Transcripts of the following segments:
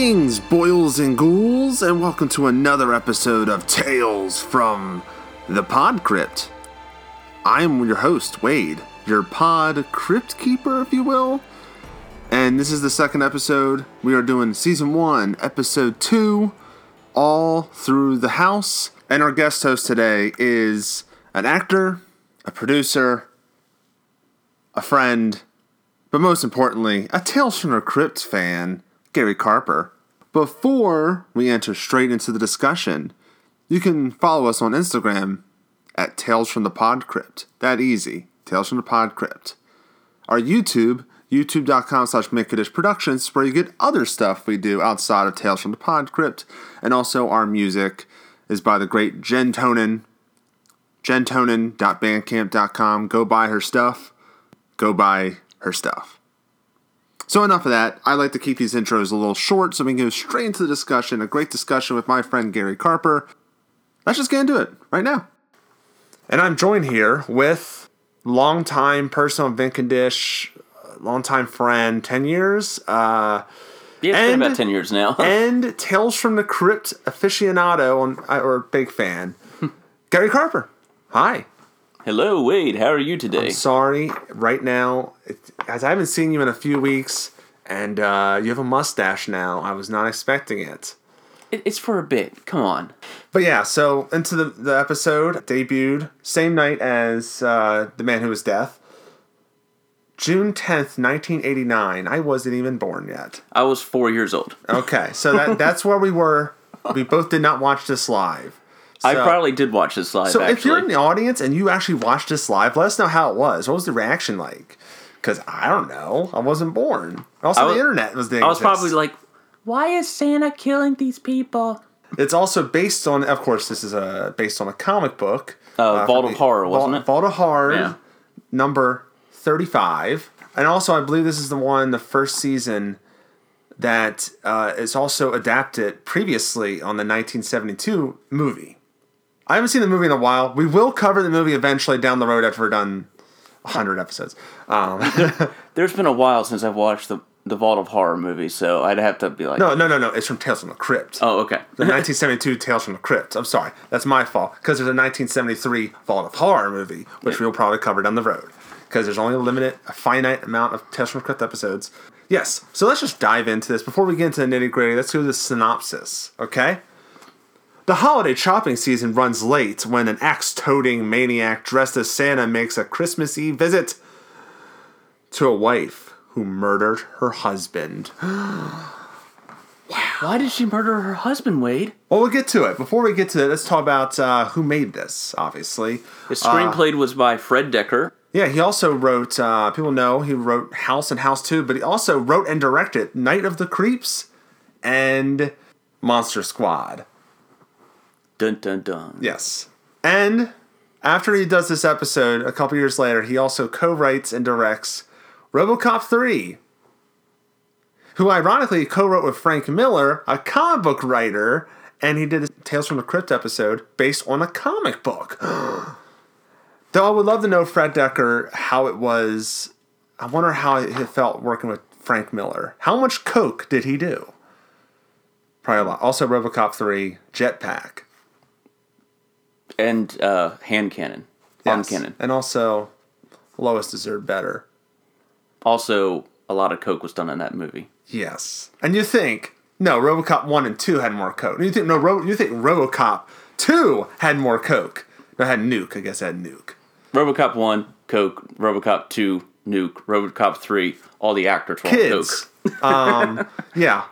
Greetings, boils and ghouls, and welcome to another episode of Tales from the Pod Crypt. I'm your host, Wade, your pod crypt keeper, if you will. And this is the second episode. We are doing season one, episode two, all through the house. And our guest host today is an actor, a producer, a friend, but most importantly, a Tales from the Crypt fan, Gary Carper. Before we enter straight into the discussion, you can follow us on Instagram at Tales from the Pod Crypt. That easy. Tales from the Pod Crypt. Our YouTube, youtube.com slash Makedish Productions, where you get other stuff we do outside of Tales from the Pod Crypt. And also our music is by the great Jen Tonin, jentonin.bandcamp.com. Go buy her stuff. Go buy her stuff. So enough of that. I like to keep these intros a little short so we can go straight into the discussion. A great discussion with my friend Gary Carper. Let's just get into it right now. And I'm joined here with longtime personal Vincondish, longtime friend, 10 years, uh, Yeah, it's And- been about 10 years now. and Tales from the Crypt aficionado on, or big fan, Gary Carper. Hi. Hello, Wade. How are you today? Sorry, right now, it, as I haven't seen you in a few weeks, and uh, you have a mustache now. I was not expecting it. It, it's for a bit. Come on. But yeah, so into the, the episode debuted same night as uh, The Man Who Was Death. June 10th, 1989. I wasn't even born yet. I was four years old. Okay, so that that's where we were. We both did not watch this live. I So- probably did watch this live, So if you're in the audience and you actually watched this live, let us know how it was. What was the reaction like? Because I don't know. I wasn't born. Also, I the was- internet was the I was probably like, why is Santa killing these people? It's also based on, of course, this is a based on a comic book. Uh, Vault of Horror, wasn't it? Vault of Horror, Yeah. number thirty-five, and also I believe this is the one, the first season that uh, is also adapted previously on the 1972 movie. I haven't seen the movie in a while. We will cover the movie eventually down the road after we're done hundred episodes. Um, There's been a while since I've watched the, the Vault of Horror movie, so I'd have to be like, no, no, no, no. It's from Tales from the Crypt. oh, okay. The 1972 Tales from the Crypt. I'm sorry, that's my fault. Because there's a 1973 Vault of Horror movie, which we'll probably cover down the road. Because there's only a limited, a finite amount of Tales from the Crypt episodes. Yes, so let's just dive into this. Before we get into the nitty gritty, let's go to the synopsis, okay? The holiday shopping season runs late when an axe toting maniac dressed as Santa makes a Christmas Eve visit to a wife who murdered her husband. Why did she murder her husband, Wade? Well, we'll get to it. Before we get to it, let's talk about uh, who made this, obviously. The screenplay was by Fred Dekker. Yeah, he also wrote, uh, people know he wrote House and House 2, but he also wrote and directed Night of the Creeps and Monster Squad. Dun dun dun. Yes. And after he does this episode, a couple years later, he also co writes and directs Robocop 3, who ironically co wrote with Frank Miller, a comic book writer, and he did a Tales from the Crypt episode based on a comic book. Though I would love to know, Fred Dekker, how it was. I wonder how it felt working with Frank Miller. How much coke did he do? Probably a lot. Also, Robocop 3, Jetpack. And uh, hand cannon. Arm Yes. cannon. And also, Lois deserved better. Also, a lot of coke was done in that movie. Yes. And you think, no, Robocop 1 and 2 had more coke. You think, no, you think Robocop 2 had more coke. No, it had nuke. I guess it had nuke. RoboCop 1, Coke. RoboCop 2, Nuke. RoboCop 3, all the actors were Kids. Coke. um, yeah.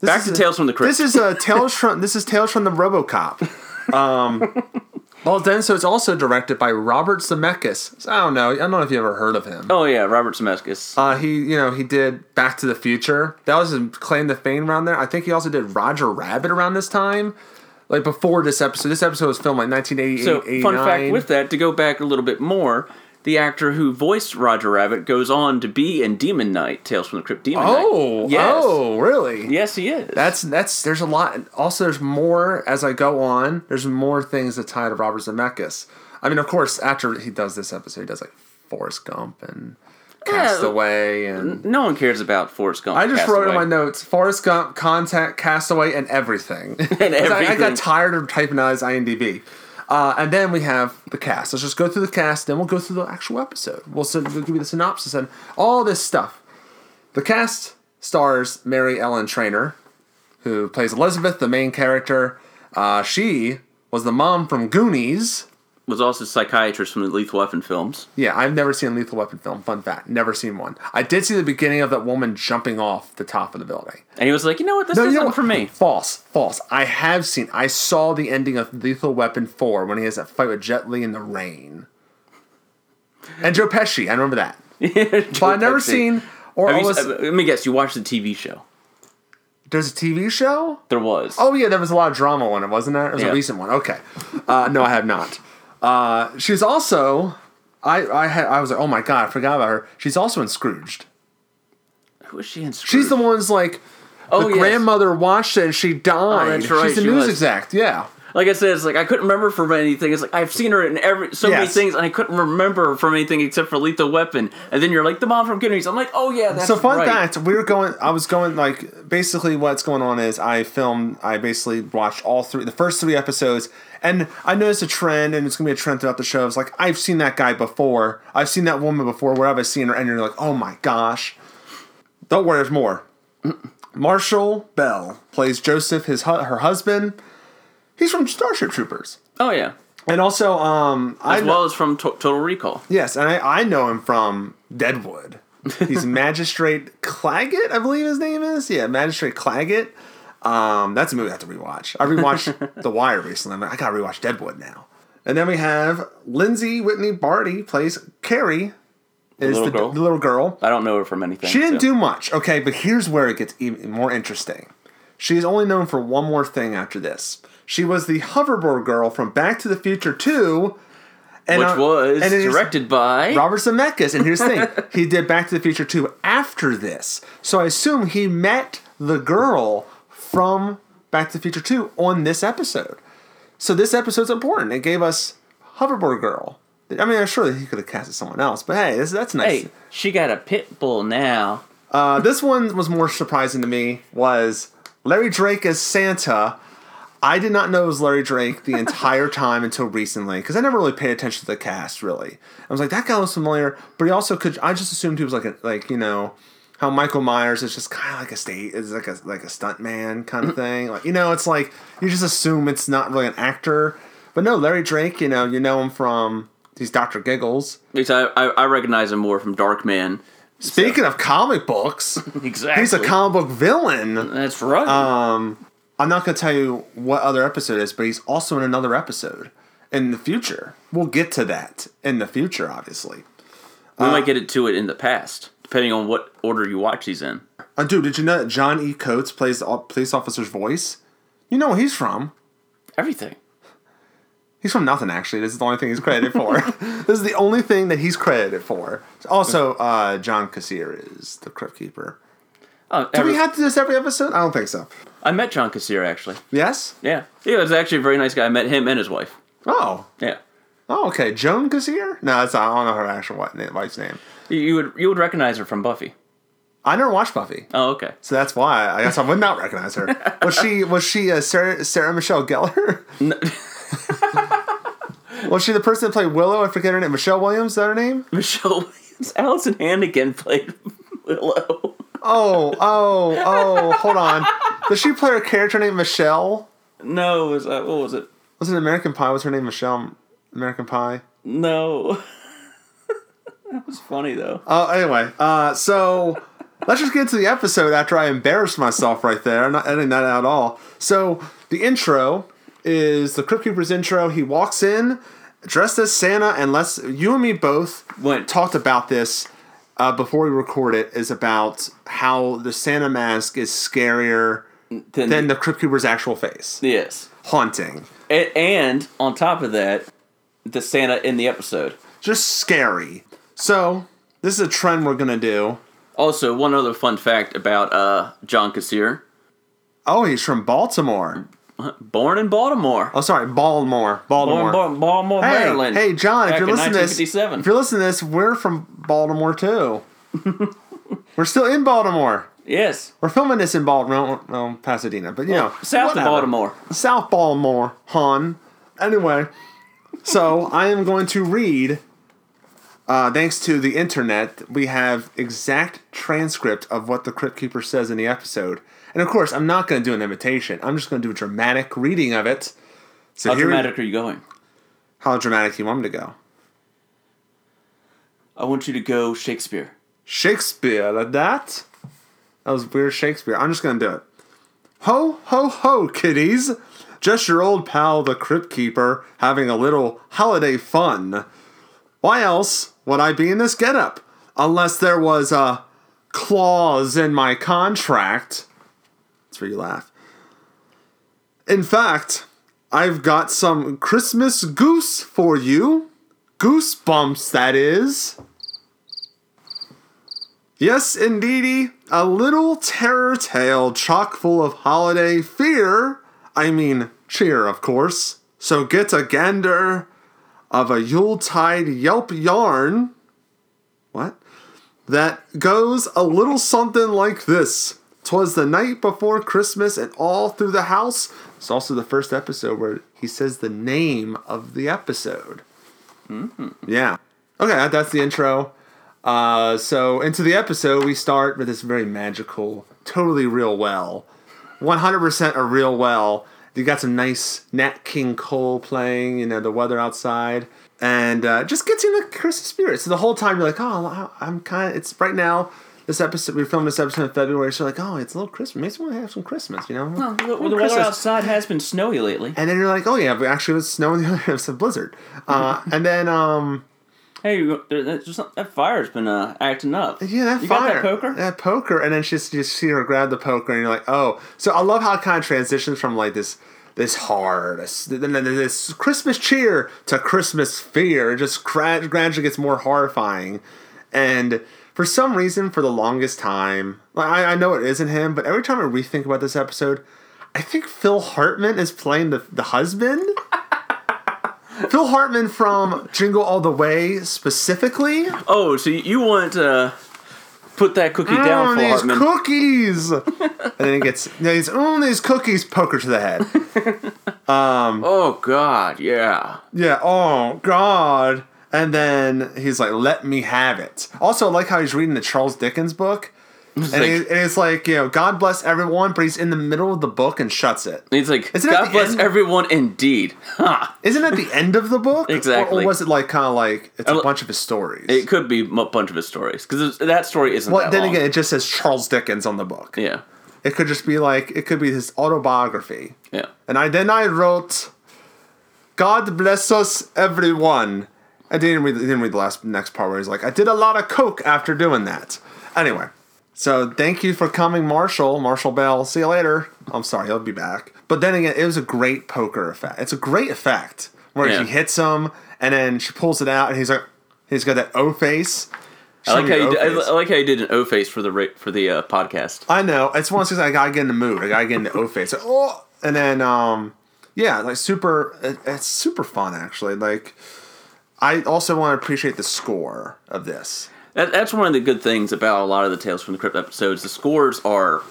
This Back to a- Tales from the Crypt. This is a Tales from this is Tales from the RoboCop. Um, well, then so it's also directed by Robert Zemeckis. So I don't know. I don't know if you ever heard of him. oh, yeah, Robert Zemeckis. Uh, he, you know, he did Back to the Future. That was his claim to fame around there. I think he also did Roger Rabbit around this time, like before this episode. This episode was filmed like 1988, So, 89. fun fact with that, to go back a little bit more, the actor who voiced Roger Rabbit goes on to be in Demon Knight, Tales from the Crypt Demon Oh, Knight. Yes. oh, really? Yes, he is. That's that's there's a lot. Also, there's more as I go on. There's more things that tie to Robert Zemeckis. I mean, of course, after he does this episode, he does like Forrest Gump and Castaway, and No one cares about Forrest Gump. I just wrote in my notes Forrest Gump, Contact, Castaway, and everything. I, I got tired of typing out his IMDb. Uh, and then we have the cast. Let's just go through the cast, then we'll go through the actual episode. We'll, syn- we'll give you the synopsis and all this stuff. The cast stars Mary Ellen Trainor, who plays Elizabeth, the main character. Uh, she was the mom from Goonies. Was also a psychiatrist from the Lethal Weapon films. Yeah, I've never seen a Lethal Weapon film. Fun fact, never seen one. I did see the beginning of that woman jumping off the top of the building. And he was like, you know what, this No, isn't you know for me. False, false. I have seen. I saw the ending of Lethal Weapon Four when he has that fight with Jet Li in the rain, and Joe Pesci. I remember that, but I've never seen. Or you, was, uh, let me guess, you watched the TV show. there's a TV show. There was. Oh yeah, there was a lot of drama on it, wasn't there? It was Yeah. a recent one. Okay, uh, no, I have not. Uh, she's also. I I had I was like, oh my god, I forgot about her. She's also in Scrooged. Who is she in Scrooged? She's the one's like. Oh, the yes. grandmother watched it and she died. that's right, She's the she news was. exec. Yeah. Like I said, it's like I couldn't remember from anything. It's like I've seen her in every so many things, and I couldn't remember from anything except for Lethal Weapon. And then you're like the mom from Goonies. I'm like, oh yeah, that's So fun right. fact, we were going. I was going like basically what's going on is I filmed. I basically watched all three, the first three episodes, and I noticed a trend, and it's gonna be a trend throughout the show. It's like I've seen that guy before. I've seen that woman before. Where have I seen her? And you're like, oh my gosh. Don't worry, there's more. Marshall Bell plays Joseph, his hu- her husband. He's from Starship Troopers, Oh yeah, and also um, I as know- well as from to- Total Recall. Yes, and I, I know him from Deadwood. He's Magistrate Claggett, I believe his name is. Yeah, Magistrate Claggett. Um, that's a movie I have to rewatch. I rewatched The Wire recently. I'm like, I gotta rewatch Deadwood now. And then we have Lindsay Whitney Barty plays Carrie. Is little the, the little girl. I don't know her from anything. She didn't so. do much, okay, but here's where it gets even more interesting. She's only known for one more thing after this. She was the hoverboard girl from Back to the Future 2. And which uh, was and directed by Robert Zemeckis. And here's the thing: he did Back to the Future 2 after this, so I assume he met the girl from Back to the Future 2 on this episode. So this episode's important. It gave us Hoverboard Girl. I mean, I'm sure that he could have casted someone else, but hey, this, that's nice. Hey, she got a pit bull now. Uh, this one was more surprising to me. Was Larry Drake as Santa? I did not know it was Larry Drake the entire time until recently because I never really paid attention to the cast. Really, I was like that guy looks familiar, but he also could. I just assumed he was like a like you know how Michael Myers is just kind of like a state is like a like a stunt man kind of thing. Like you know, it's like you just assume it's not really an actor. But no, Larry Drake, you know, you know him from these Doctor Giggles. Because I, I, I recognize him more from Darkman. Speaking of comic books, Exactly. he's a comic book villain. That's right. Um, I'm not going to tell you what other episode it is, but he's also in another episode in the future. We'll get to that in the future, obviously. we might get it to it in the past, depending on what order you watch these in. Uh, dude, did you know that John E. Coates plays the police officer's voice? You know where he's from. Everything. He's from nothing, actually. This is the only thing he's credited for. this is the only thing that he's credited for. Also, uh, John Kassir is the Crypt Keeper. Oh, Do we have to do this every episode? I don't think so. I met John Kassir actually. Yes? Yeah, he was actually a very nice guy. I met him and his wife. Oh. Yeah, Oh, okay. Joan Kassir? No, that's not, I don't know her actual wife- wife's name. You, would you would recognize her from Buffy. I never watched Buffy. Oh, okay. So that's why I guess I would not recognize her. Was she was she uh, Sarah Sarah Michelle Gellar? was she the person that played Willow? I forget her name. Michelle Williams. Is that her name? Michelle Williams, Alyson Hannigan played Willow. Oh oh oh. Hold on. Does she play a character named Michelle? No, was uh, what was it? Was it American Pie? Was her name Michelle? American Pie. No. That was funny though. Oh, anyway. Uh, so let's just get to the episode after I embarrassed myself right there. I'm not editing that out at all. So the intro is the Crypt Keeper's intro. He walks in dressed as Santa, and let's you and me both Went- talked about this uh, before we record it. Is about how the Santa mask is scarier Then, than the Crypt Keeper's actual face, yes, haunting, A- and on top of that, the Santa in the episode. just scary. So this is a trend we're gonna do. Also, one other fun fact about uh, John Kassir, Oh, he's from Baltimore. born in Baltimore. Oh, sorry, Baltimore. Baltimore. Born Ba- Baltimore, Hey, Maryland. hey, John, if you're listening to this, if you're listening to this, we're from Baltimore too. We're still in Baltimore. Yes. We're filming this in Baltimore, well, Pasadena, but you know, South whatever. of Baltimore. South Baltimore, hon. Anyway, so I am going to read. Uh, thanks to the internet, we have exact transcript of what the Crypt Keeper says in the episode. And of course, I'm not going to do an imitation. I'm just going to do a dramatic reading of it. So How dramatic are you going? How dramatic do you want me to go? I want you to go Shakespeare. Shakespeare, like that? That was weird Shakespeare. I'm just gonna do it. Ho, ho, ho, kiddies! Just your old pal, the Crypt Keeper, having a little holiday fun. Why else would I be in this getup? Unless there was a clause in my contract. That's where you laugh. In fact, I've got some Christmas goose for you. Goosebumps, that is. Yes, indeedy, a little terror tale chock full of holiday fear. I mean, cheer, of course. So get a gander of a Yuletide Yelp yarn. What? That goes a little something like this. Twas the night before Christmas, and all through the house. It's also the first episode where he says the name of the episode. Yeah. Okay, that's the intro. Uh, so into the episode, we start with this very magical, totally real well, 100% a real well. You got some nice Nat King Cole playing, you know, the weather outside, and uh, just gets you in the Christmas spirit. So the whole time you're like, oh, I'm kind of. It's right now. This episode, we filmed this episode in February, so you're like, oh, it's a little Christmas. Makes me want to have some Christmas, you know? Well, the, Little the weather outside has been snowy lately. And then you're like, oh yeah, but actually it was snowing the other. It was a blizzard. Uh, and then um, Hey, just that fire's been uh, acting up. Yeah, that you fire. got that poker? That poker, and then she just you see her grab the poker, and you're like, oh. So I love how it kind of transitions from like this this hard, this, then this Christmas cheer to Christmas fear. It just gra- gradually gets more horrifying, and for some reason, for the longest time, like, I, I know it isn't him, but every time I rethink about this episode, I think Phil Hartman is playing the the husband. Phil Hartman from Jingle All the Way specifically. Oh, so you- want to put that cookie Oh, down mm, for these Hartman? cookies! and then he gets he's oh, mm, these cookies, poker to the head. Um, oh God, yeah. Yeah, oh, God. And then he's like, let me have it. Also, I like how he's reading the Charles Dickens book. And, like- he- and it's like, you know, God bless everyone, but he's in the middle of the book and shuts it. He's like, Isn't God bless end? everyone indeed. Ha! Isn't that the end of the book? Exactly. Or, was it like kind of like it's a bunch of his stories? It could be a bunch of his stories because that story isn't well, that then long. again, it just says Charles Dickens on the book. yeah, It could just be like, it could be his autobiography. yeah. And I then I wrote, "God bless us, everyone." I didn't read. Didn't read the last next part where he's like, "I did a lot of coke after doing that." Anyway, so thank you for coming, Marshall. Marshall Bell. See you later. I'm sorry, he'll be back. But then again, it was a great poker effect. It's a great effect where Yeah. she hits him and then she pulls it out, and he's like, he's got that O face. I like how you did, I. I like how you did an O face for the for the uh, podcast. I know. It's one of those things I gotta get in the mood. I gotta get in the O face. Like, oh, and then um, yeah, like super. It, it's super fun actually. Like, I also want to appreciate the score of this. That, that's one of the good things about a lot of the Tales from the Crypt episodes. The scores are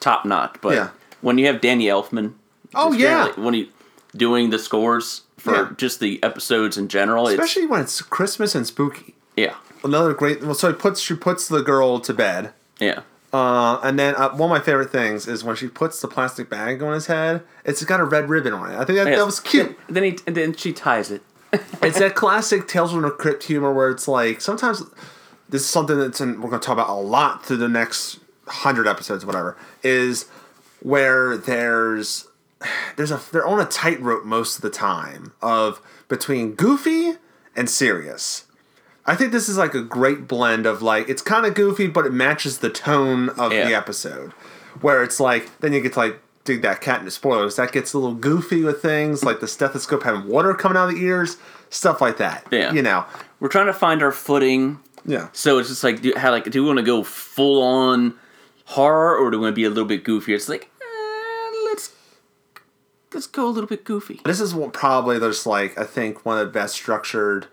top notch, but Yeah. when you have Danny Elfman, Oh, yeah. when he doing the scores for Yeah. just the episodes in general, Especially when it's Christmas and spooky. yeah, Another great. Well, so he puts she puts the girl to bed. yeah. Uh, and then uh, one of my favorite things is when she puts the plastic bag on his head. It's got a red ribbon on it. I think that, that was cute. Then, then he and then she ties it. It's that classic Tales from the Crypt humor where it's like sometimes this is something that's in, we're going to talk about a lot through the next hundred episodes, whatever. Is where there's there's a they're on a tightrope most of the time of between goofy and serious. I think this is like a great blend of like it's kind of goofy, but it matches the tone of the episode. Where it's like then you get to like dig that cat into spoilers. That gets a little goofy with things like the stethoscope having water coming out of the ears, stuff like that. Yeah. you know. We're trying to find our footing. Yeah, So it's just like, do, how like do we want to go full on horror or do we want to be a little bit goofy? It's like, eh, let's let's go a little bit goofy. this is what probably there's like I think one of the best structured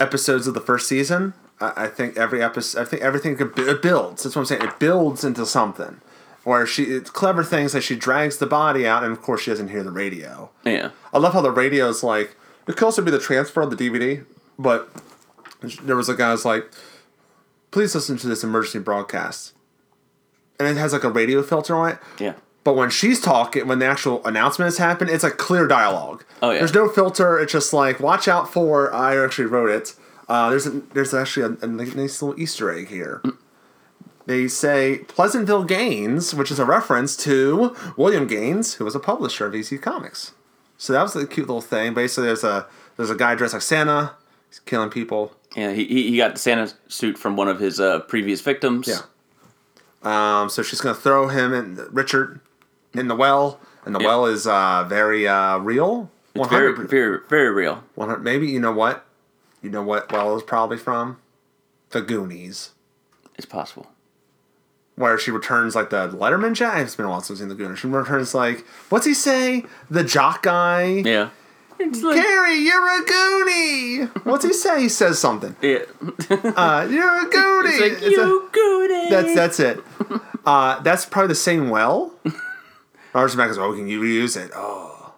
episodes of the first season. I, I think every episode, I think everything could, it builds. That's what I'm saying. It builds into something. Where she, it's clever things that she drags the body out, and of course she doesn't hear the radio. Yeah. I love how the radio is like. It could also be the transfer of the DVD, but there was a guy who's like, "Please listen to this emergency broadcast," and it has like a radio filter on it. Yeah. But when she's talking, when the actual announcements happen, it's a clear dialogue. Oh, yeah. There's no filter. It's just like, watch out for. I actually wrote it. Uh, there's a, there's actually a, a nice little Easter egg here. They say Pleasantville Gaines, which is a reference to William Gaines, who was a publisher of EC Comics. So that was a cute little thing. Basically, there's a there's a guy dressed like Santa. He's killing people. Yeah. He, he he got the Santa suit from one of his uh, previous victims. Yeah. Um, so she's gonna throw him and Richard in the well, and the Yeah. well is uh, very uh, real. It's very very very real. 100 maybe you know what? You know what well is probably from? The Goonies. It's possible. Where she returns like the Letterman jack. It's been a while since I've seen the Goonies. She returns like, what's he say? The jock guy. Yeah. It's like Gary, you're a Goonie. What's he say? He says something. yeah. Uh, you're a Goonie. it's like It's a- you goody. That's that's it. Uh, that's probably the same well. Ours Mac goes, oh, can you reuse it? Oh,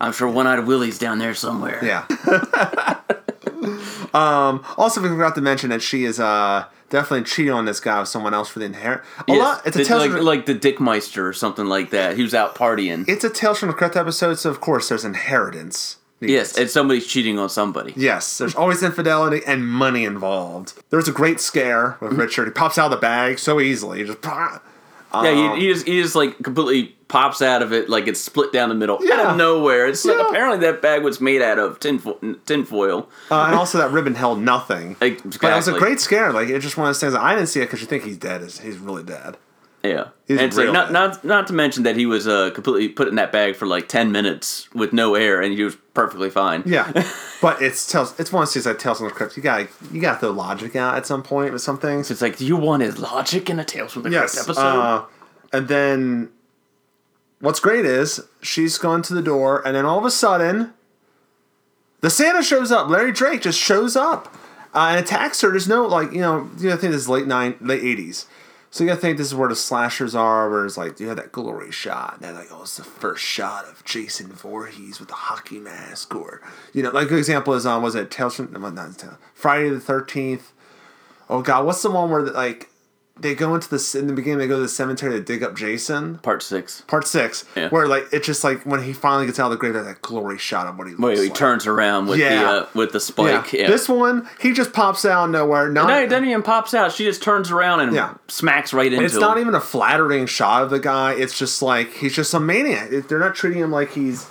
I'm sure one eyed Willie's down there somewhere. yeah. um, also, we forgot to mention that she is uh, definitely cheating on this guy with someone else for the inherit. A Yes, lot. It's a it's tales like from, like the Dickmeister or something like that. He was out partying. it's a tales from the crypt episode, so of course there's inheritance. yes, and somebody's cheating on somebody. Yes, there's always infidelity and money involved. There's a great scare with Richard. He pops out of the bag so easily. Just Yeah, Uh, he, he just he just like completely pops out of it like it's split down the middle out of nowhere. It's like apparently that bag was made out of tin tinfoil. uh, and also that ribbon held nothing. But it was a great scare. Like it's just one of those things. I didn't see it because you think he's dead. He's he's really dead. Yeah, He's and like not not not to mention that he was uh, completely put in that bag for like ten minutes with no air, and he was perfectly fine. Yeah, but it's tells. It's one of those things like Tales from the Crypt. You got you got the logic out at some point with some things. It's like, do you want his logic in a Tales from the Crypt Yes. episode? Uh, and then what's great is she's gone to the door, and then all of a sudden, the Santa shows up. Larry Drake just shows up uh, and attacks her. There's no like you know you gotta think this is late nine late eighties. So you gotta think this is where the slashers are, where it's like you have that glory shot, and they're like, oh, it's the first shot of Jason Voorhees with the hockey mask, or you know, like an example is um, was it Tales from not Tales, Friday the Thirteenth. Oh God, what's the one where like they go into the in the beginning they go to the cemetery to dig up Jason? Part six. Part six, Yeah. where like it's just like when he finally gets out of the grave, there's that glory shot of what he looks Wait, he like. turns around with Yeah. the uh, with the spike. Yeah. This one, he just pops out of nowhere. Not, no, it doesn't even pops out. She just turns around and Yeah. smacks right into it's him. not even a flattering shot of the guy. It's just like he's just a maniac. They're not treating him like he's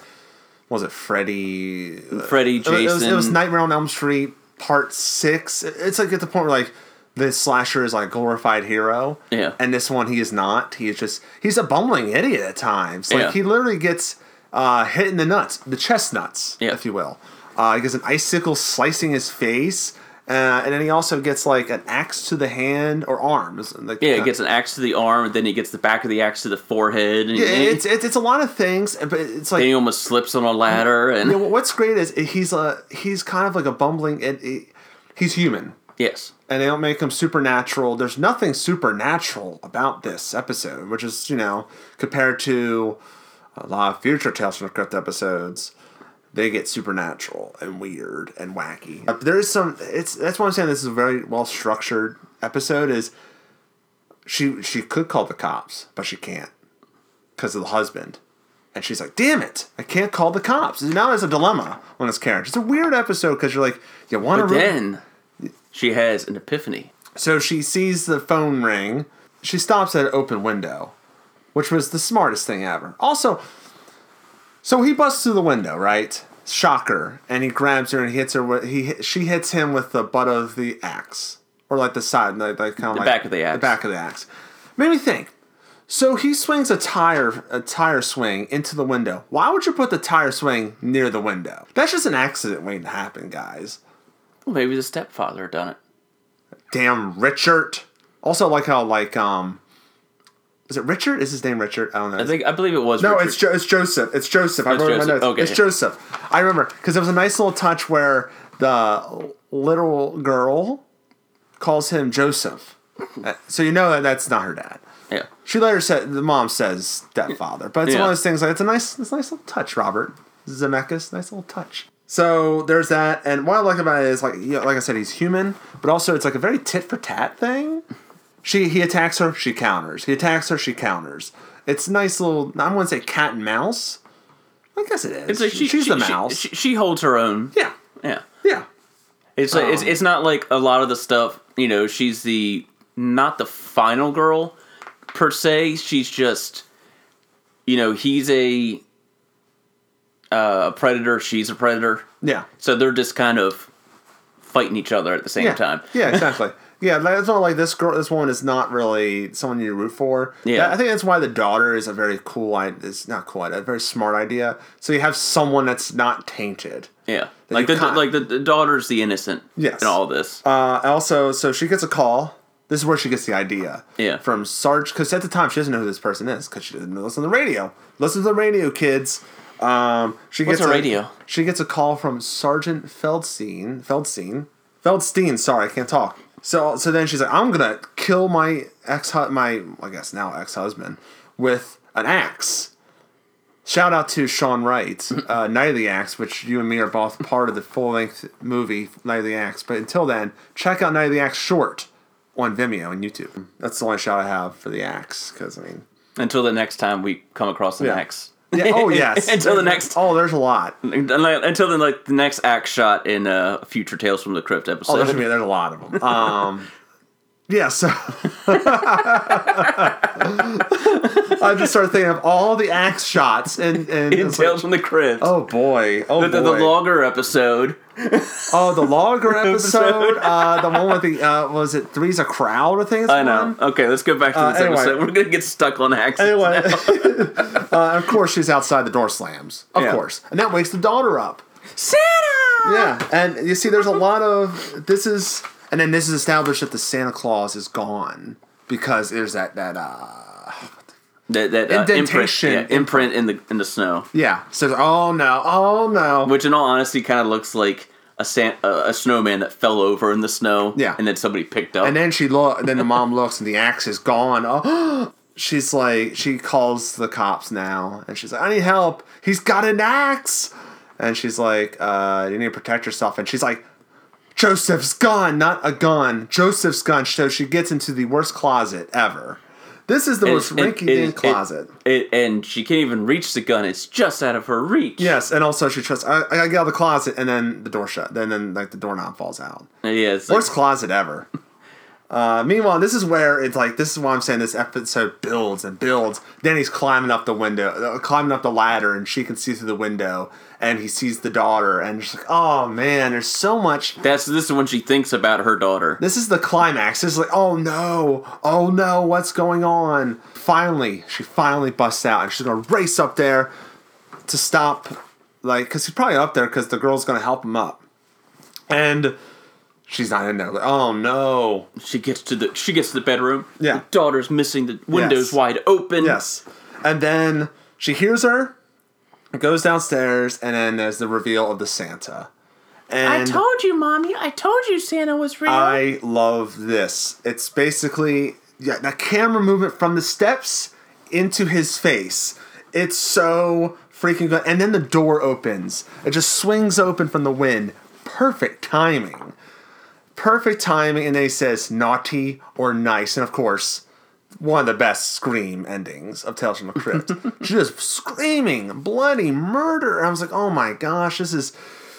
was it Freddy, Freddy, was, it was, it was Nightmare on Elm Street Part Six. It's like at the point where like the slasher is like a glorified hero. Yeah. And this one he is not. He is just he's a bumbling idiot at times. Like Yeah. he literally gets uh, hit in the nuts, the chestnuts, Yeah. if you will. Uh, he gets an icicle slicing his face. Uh, and then he also gets like an axe to the hand or arms. Like, yeah, uh, he gets an axe to the arm, and then he gets the back of the axe to the forehead, and Yeah, it's, it's it's a lot of things, but it's like then he almost slips on a ladder. And you know, what's great is he's a he's kind of like a bumbling. It, he's human, yes, and they don't make them supernatural. There's nothing supernatural about this episode, which is you know compared to a lot of future Tales from the Crypt episodes. They get supernatural and weird and wacky. But There is some. It's that's why I'm saying this is a very well structured episode. Is she she could call the cops, but she can't because of the husband. And she's like, "Damn it, I can't call the cops." And now there's a dilemma on this character. It's a weird episode because you're like, you want to. but then she has an epiphany. So she sees the phone ring. She stops at an open window, which was the smartest thing ever. Also, so he busts through the window, right? Shocker, and he grabs her and hits her. With, he she hits him with the butt of the axe, or like the side, like, like kind of like back of the axe. The back of the axe. Made me think. So he swings a tire, a tire swing into the window. Why would you put the tire swing near the window? That's just an accident waiting to happen, guys. Well, maybe the stepfather had done it. damn Richard. Also, like how like um, is it Richard? Is his name Richard? I don't know. I think I believe it was. no, Richard. it's jo- it's Joseph. It's Joseph. I It's wrote it in my notes. Okay. It's Joseph. I remember because there was a nice little touch where the little girl calls him Joseph. Uh, so you know that that's not her dad. Yeah. She later said the mom says stepfather, but it's Yeah. one of those things like it's a nice, it's a nice little touch, Robert Zemeckis, nice little touch. So there's that, and what I like about it is like, yeah, like I said, he's human, but also it's like a very tit for tat thing. She he attacks her, she counters. He attacks her, she counters. It's a nice little. I wouldn't want to say cat and mouse. I guess it is. It's like she, she's she- the mouse. She, she holds her own. yeah, Yeah. yeah, It's like, it's Um, it's not like a lot of the stuff. You know, she's the not the final girl per se. She's just, you know, he's a uh, a predator. She's a predator. yeah. So they're just kind of fighting each other at the same yeah. time. Yeah, exactly. yeah, that's not like this girl. This woman is not really someone you root for. Yeah. I think that's why the daughter is a very cool. i- It's not cool. idea, A very smart idea. So you have someone that's not tainted. Yeah, like the like the, the daughter's the innocent. Yes. in all this. Uh, also, so she gets a call. This is where she gets the idea. Yeah. From Sarge, because at the time she doesn't know who this person is because she didn't listen to the radio. Listen to the radio, kids. Um, she What's gets a radio? She gets a call from Sergeant Feldstein. Feldstein. Feldstein. Sorry, I can't talk. So so then she's like, I'm gonna kill my ex my I guess now ex husband with an axe. Shout out to Sean Wright, uh, Night of the Axe, which you and me are both part of the full length movie Night of the Axe. But until then, check out Night of the Axe short on Vimeo and YouTube. That's the only shout I have for the axe, because I mean, Until the next time we come across the Yeah. next. Yeah, oh yes, Until the next. Oh, there's a lot. Until the like the next act shot in uh, future Tales from the Crypt Oh, episode. there's, gonna be, there's a lot of them. Um, yeah, so I just started thinking of all the axe shots and and in it's like, from the Crypt. oh boy, oh the, the, boy, the logger episode. oh the logger episode, uh, the one with the uh, was it three's a crowd? I think I know. one. Okay, let's go back to this Uh, anyway. episode. We're gonna get stuck on axes. Anyway, uh, of course she's outside the door slams, of Yeah. course, and that wakes the daughter up. Santa. Yeah, and you see, there's a lot of this is, and then this is established that the Santa Claus is gone because there's that that uh That, that uh, Indentation. imprint, yeah, imprint in the in the snow, yeah. So oh no, oh no, which in all honesty kind of looks like a san- uh, a snowman that fell over in the snow. Yeah. and then somebody picked up. and then she look, then the mom looks and the axe is gone. Oh, she's like, she calls the cops now, and she's like, I need help. He's got an axe, and she's like, uh, you need to protect yourself, and she's like. Joseph's gun, not a gun. Joseph's gun. So she gets into the worst closet ever. This is the most And- and- rinky dink closet. It, and she can't even reach the gun. It's just out of her reach. Yes, and also she trusts. I, I gotta get out of the closet, and then the door shut. Then, then like the doorknob falls out. yeah. It's like, Worst closet ever. Uh, meanwhile, this is where it's like this is why I'm saying this episode builds and builds. He's climbing up the window, uh, climbing up the ladder, and she can see through the window, and he sees the daughter, and she's like, "Oh man, there's so much." that's this is when she thinks about her daughter. This is the climax. This is like, "Oh no, oh no, what's going on?" Finally, she finally busts out, and she's gonna race up there to stop, like, because he's probably up there because the girl's gonna help him up, and she's not in there. Like, oh no. She gets to the she gets to the bedroom. Yeah. the daughter's missing. The windows Yes. wide open. Yes. And then she hears her, goes downstairs, and then there's the reveal of the Santa. And I told you, mommy. I told you Santa was real. I love this. It's basically yeah, that camera movement from the steps into his face. It's so freaking good. And then the door opens. It just swings open from the wind. Perfect timing. Perfect timing. And then he says naughty or nice. And of course, one of the best scream endings of Tales from the Crypt. just screaming, bloody murder. I was like, oh my gosh, this is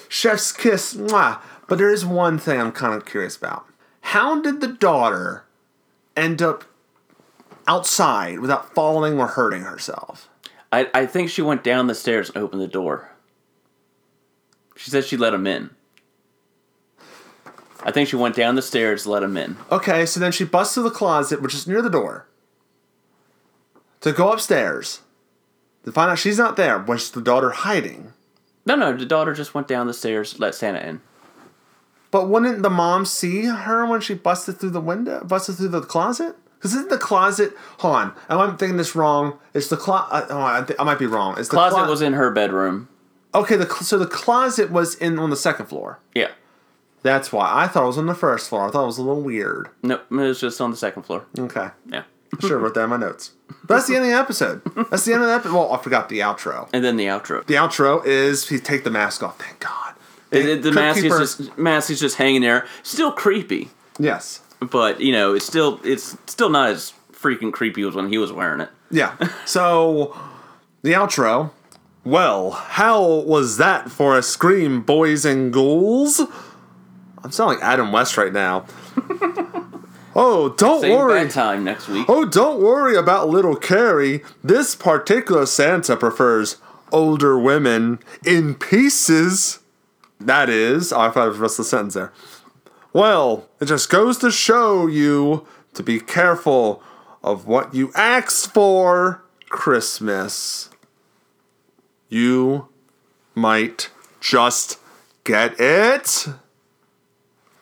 chef's kiss. Mwah. But there is one thing I'm kind of curious about. How did the daughter end up outside without falling or hurting herself? I, I think she went down the stairs and opened the door. She said she let him in. I think she went down the stairs, to let him in. Okay, so then she busts to the closet, which is near the door, to go upstairs to find out she's not there. Was the daughter hiding? No, no, the daughter just went down the stairs, let Santa in. But wouldn't the mom see her when she busted through the window, busted through the closet? Because isn't the closet? Hold on, am I thinking this wrong? It's the closet. Uh, oh, I, th- I might be wrong. It's the Closet clo- was in her bedroom. okay. The cl- so the closet was in on the second floor. Yeah. That's why I thought it was on the first floor. I thought it was a little weird. Nope, it was just on the second floor. Okay. Yeah. Should have wrote that in my notes. But that's the end of the episode. That's the end of the episode. Well, I forgot the outro. And then the outro. The outro is he take the mask off. Thank God. The, the, mask is just mask is just hanging there. Still creepy, Yes. but you know, it's still it's still not as freaking creepy as when he was wearing it. Yeah. So the outro. Well, how was that for a scream, boys and ghouls? I'm sounding like Adam West right now. oh, don't Same worry. bad time next week. Oh, don't worry about little Carrie. This particular Santa prefers older women in pieces. That is, oh, I thought it was the rest of the sentence there. Well, it just goes to show you to be careful of what you ask for Christmas. You might just get it.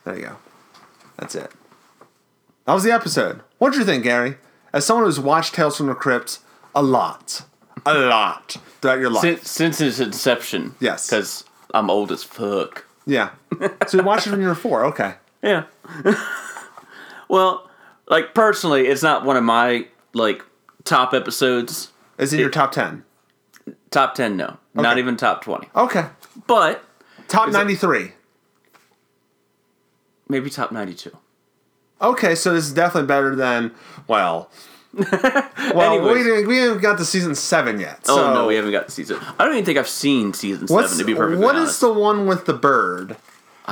There you go. That's it. That was the episode. What did you think, Gary? As someone who's watched Tales from the Crypt a lot, a lot throughout your life. Since, since its inception. Yes. Because I'm old as fuck. yeah. So you watched it when you were four. Okay. Yeah. well, like personally, it's not one of my like top episodes. Is it, your top ten? Top ten, no, not even top twenty. Okay. But Top ninety-three. Maybe top ninety-two. Okay, so this is definitely better than well. well, Anyways. we didn't, we haven't got to season seven yet. Oh so no, we haven't got to season. I don't even think I've seen season What's seven. To be perfectly what honest, is the one with the bird?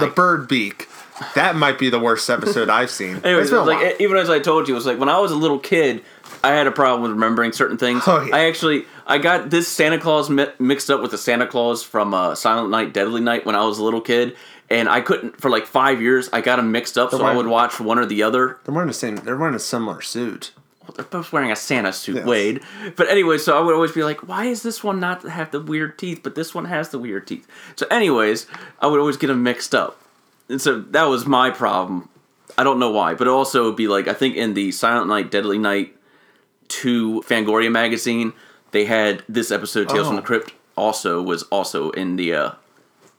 The bird beak. That might be the worst episode I've seen. Anyways, It's been a like even as I told you, it was like when I was a little kid, I had a problem with remembering certain things. Oh, yeah. I actually I got this Santa Claus mi- mixed up with the Santa Claus from uh, Silent Night, Deadly Night when I was a little kid, and I couldn't for like five years. I got them mixed up, so I would watch one or the other. They're wearing the same. They're wearing a similar suit. They're both wearing a Santa suit, Yes. Wade. But anyway, so I would always be like, why is this one not have the weird teeth, but this one has the weird teeth? So, anyways, I would always get them mixed up. And so that was my problem. I don't know why, but also be like, I think in the Silent Night, Deadly Night 2 Fangoria magazine, they had this episode, Tales from Oh. the Crypt, also was also in the, uh,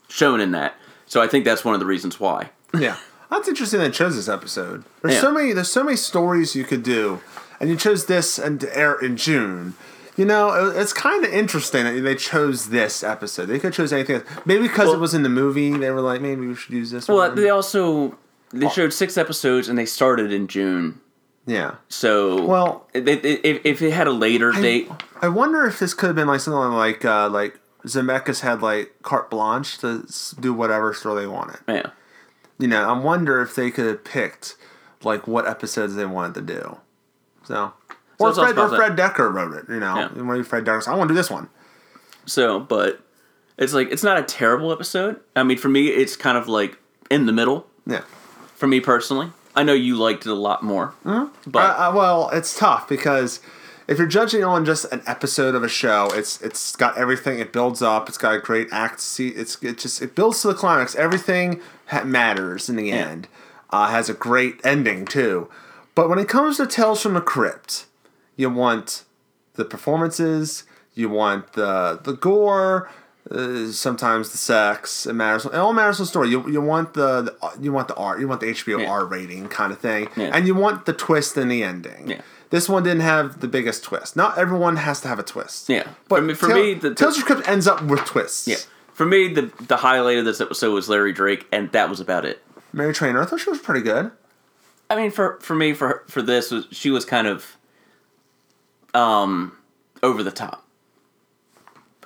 shown in that. So I think that's one of the reasons why. Yeah, that's interesting. They chose this episode. There's Yeah. so many. There's so many stories you could do, and you chose this and to air in June. You know, it's kind of interesting that they chose this episode. They could have chose anything. else. Maybe because Well- it was in the movie, they were like, maybe we should use this. Well, one. they also, they showed six episodes and they started in June. yeah. So Well- if if it had a later date, I wonder if this could have been like something like uh, like Zemeckis had like carte blanche to do whatever story they wanted. yeah, You know, I wonder if they could have picked like what episodes they wanted to do. So, or it's Fred or Fred Dekker wrote it. You know, Yeah. maybe Fred Dekker. said, I want to do this one. so but it's like it's not a terrible episode. I mean, for me, it's kind of like in the middle. Yeah. For me personally, I know you liked it a lot more, Mm-hmm. but Uh, uh, well, it's tough because if you're judging on just an episode of a show, it's it's got everything. It builds up. It's got a great act. See, it's it just it builds to the climax. Everything ha- matters in the end. Uh, has a great ending too. But when it comes to Tales from the Crypt, you want the performances. You want the the gore. Uh, sometimes the sex it matters. It all matters the story. You, you want the, the you want the art. You want the HBO Yeah. R rating kind of thing, Yeah. and you want the twist in the ending. Yeah. This one didn't have the biggest twist. Not everyone has to have a twist. yeah. But for me, for Tale- me, the, Tales of the Crypt ends up with twists. yeah, for me, the the highlight of this episode was Larry Drake, and that was about it. Mary Trainor, I thought she was pretty good. I mean, for for me, for for this, she was kind of um over the top.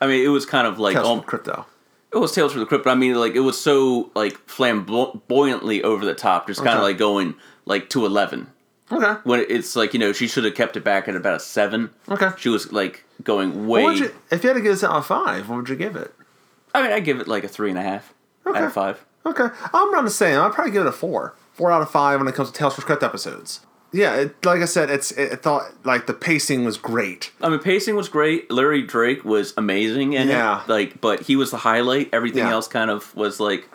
I mean, it was kind of like Tales oh, from the Crypt, though. it was Tales from the Crypt, but I mean, like it was so like flamboyantly over the top, just kind of like going like to eleven. Okay. When it's like you know she should have kept it back at about a seven. Okay. She was like going way. What would you, if you had to give this out of five, what would you give it? I mean, I give it like a three and a half out of five. Okay, I'm around the same. I'd probably give it a four, four out of five when it comes to Tales from Crypt episodes. Yeah, it, like I said, it's it, it thought like the pacing was great. I mean, pacing was great. Larry Drake was amazing and Yeah. it. Like, but he was the highlight. Everything Yeah. else kind of was like.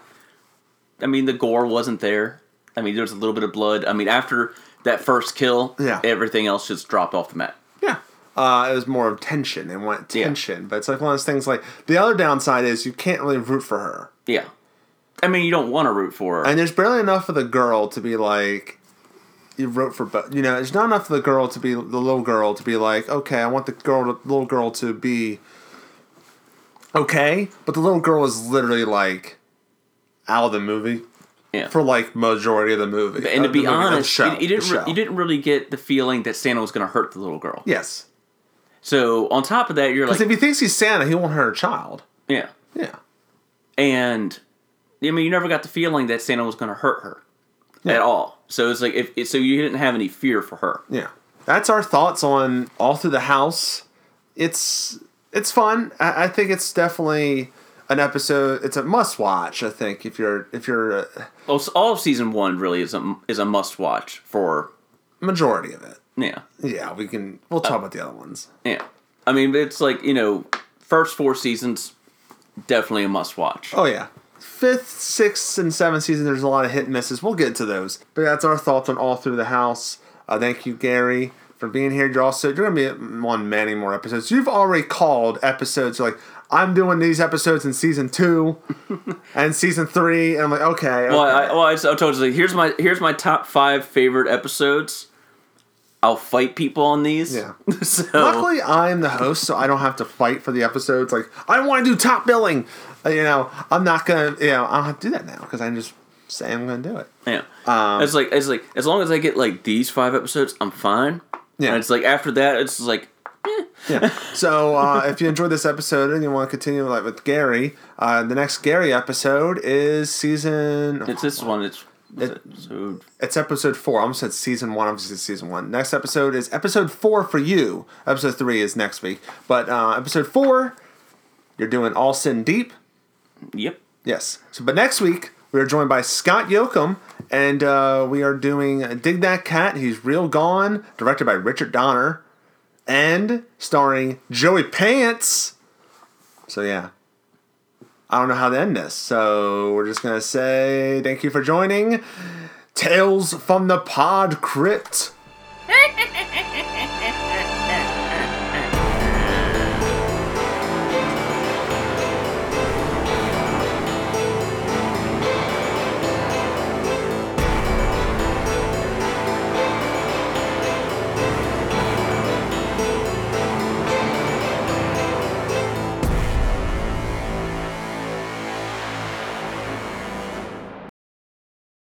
I mean, the gore wasn't there. I mean, there was a little bit of blood. I mean, after that first kill, Yeah. everything else just dropped off the map. Yeah. Uh, it was more of tension. It went Yeah. tension, but it's like one of those things. Like the other downside is you can't really root for her. Yeah, I mean, you don't want to root for her. And there's barely enough of the girl to be like, you wrote for both. You know, there's not enough of the girl to be the little girl to be like, okay, I want the girl, the little girl to be okay, but the little girl is literally like out of the movie yeah. for like majority of the movie. and to be the movie, the honest, show, you, you didn't re- you didn't really get the feeling that Santa was going to hurt the little girl. Yes, So on top of that, you're like, if he thinks he's Santa, he won't hurt a child. yeah, Yeah, and I mean, you never got the feeling that Santa was going to hurt her Yeah. at all. So it's like if so, you didn't have any fear for her. yeah. That's our thoughts on all through the house. It's it's fun. I, I think it's definitely an episode. It's a must watch. I think if you're if you're a Well, all of season one really is a is a must watch for majority of it. yeah Yeah, we can. We'll talk about the other ones. yeah. I mean, it's like you know, first four seasons definitely a must watch. Oh yeah, fifth, sixth, and seventh season. There's a lot of hit and misses. We'll get to those. But that's our thoughts on all through the house. Uh, thank you, Gary, for being here. You're also you're gonna be on many more episodes. You've already called episodes like I'm doing these episodes in season two and season three, and I'm like, okay. Well, I, well, I, I told you like, here's my here's my top five favorite episodes. I'll fight people on these. Yeah. so Luckily, I'm the host, so I don't have to fight for the episodes. Like, I want to do top billing. Uh, you know, I'm not gonna. You know, I don't have to do that now because I just say I'm gonna do it. yeah, Um, it's like it's like as long as I get like these five episodes, I'm fine. Yeah. And it's like after that, it's like Yeah. So uh, if you enjoyed this episode and you want to continue like with Gary, uh, the next Gary episode is season. it's this one. It's it, so It's episode four. I almost said season one. Obviously, season one. Next episode is episode four for you. Episode three is next week. But uh, episode four, you're doing Only Sin Deep. yep. Yes. So, but next week we are joined by Scott Yoakum, and uh, we are doing Dig That Cat. He's real gone, directed by Richard Donner, and starring Joey Pants. So yeah, I don't know how to end this. So we're just gonna say thank you for joining. Tales from the Pod Crypt.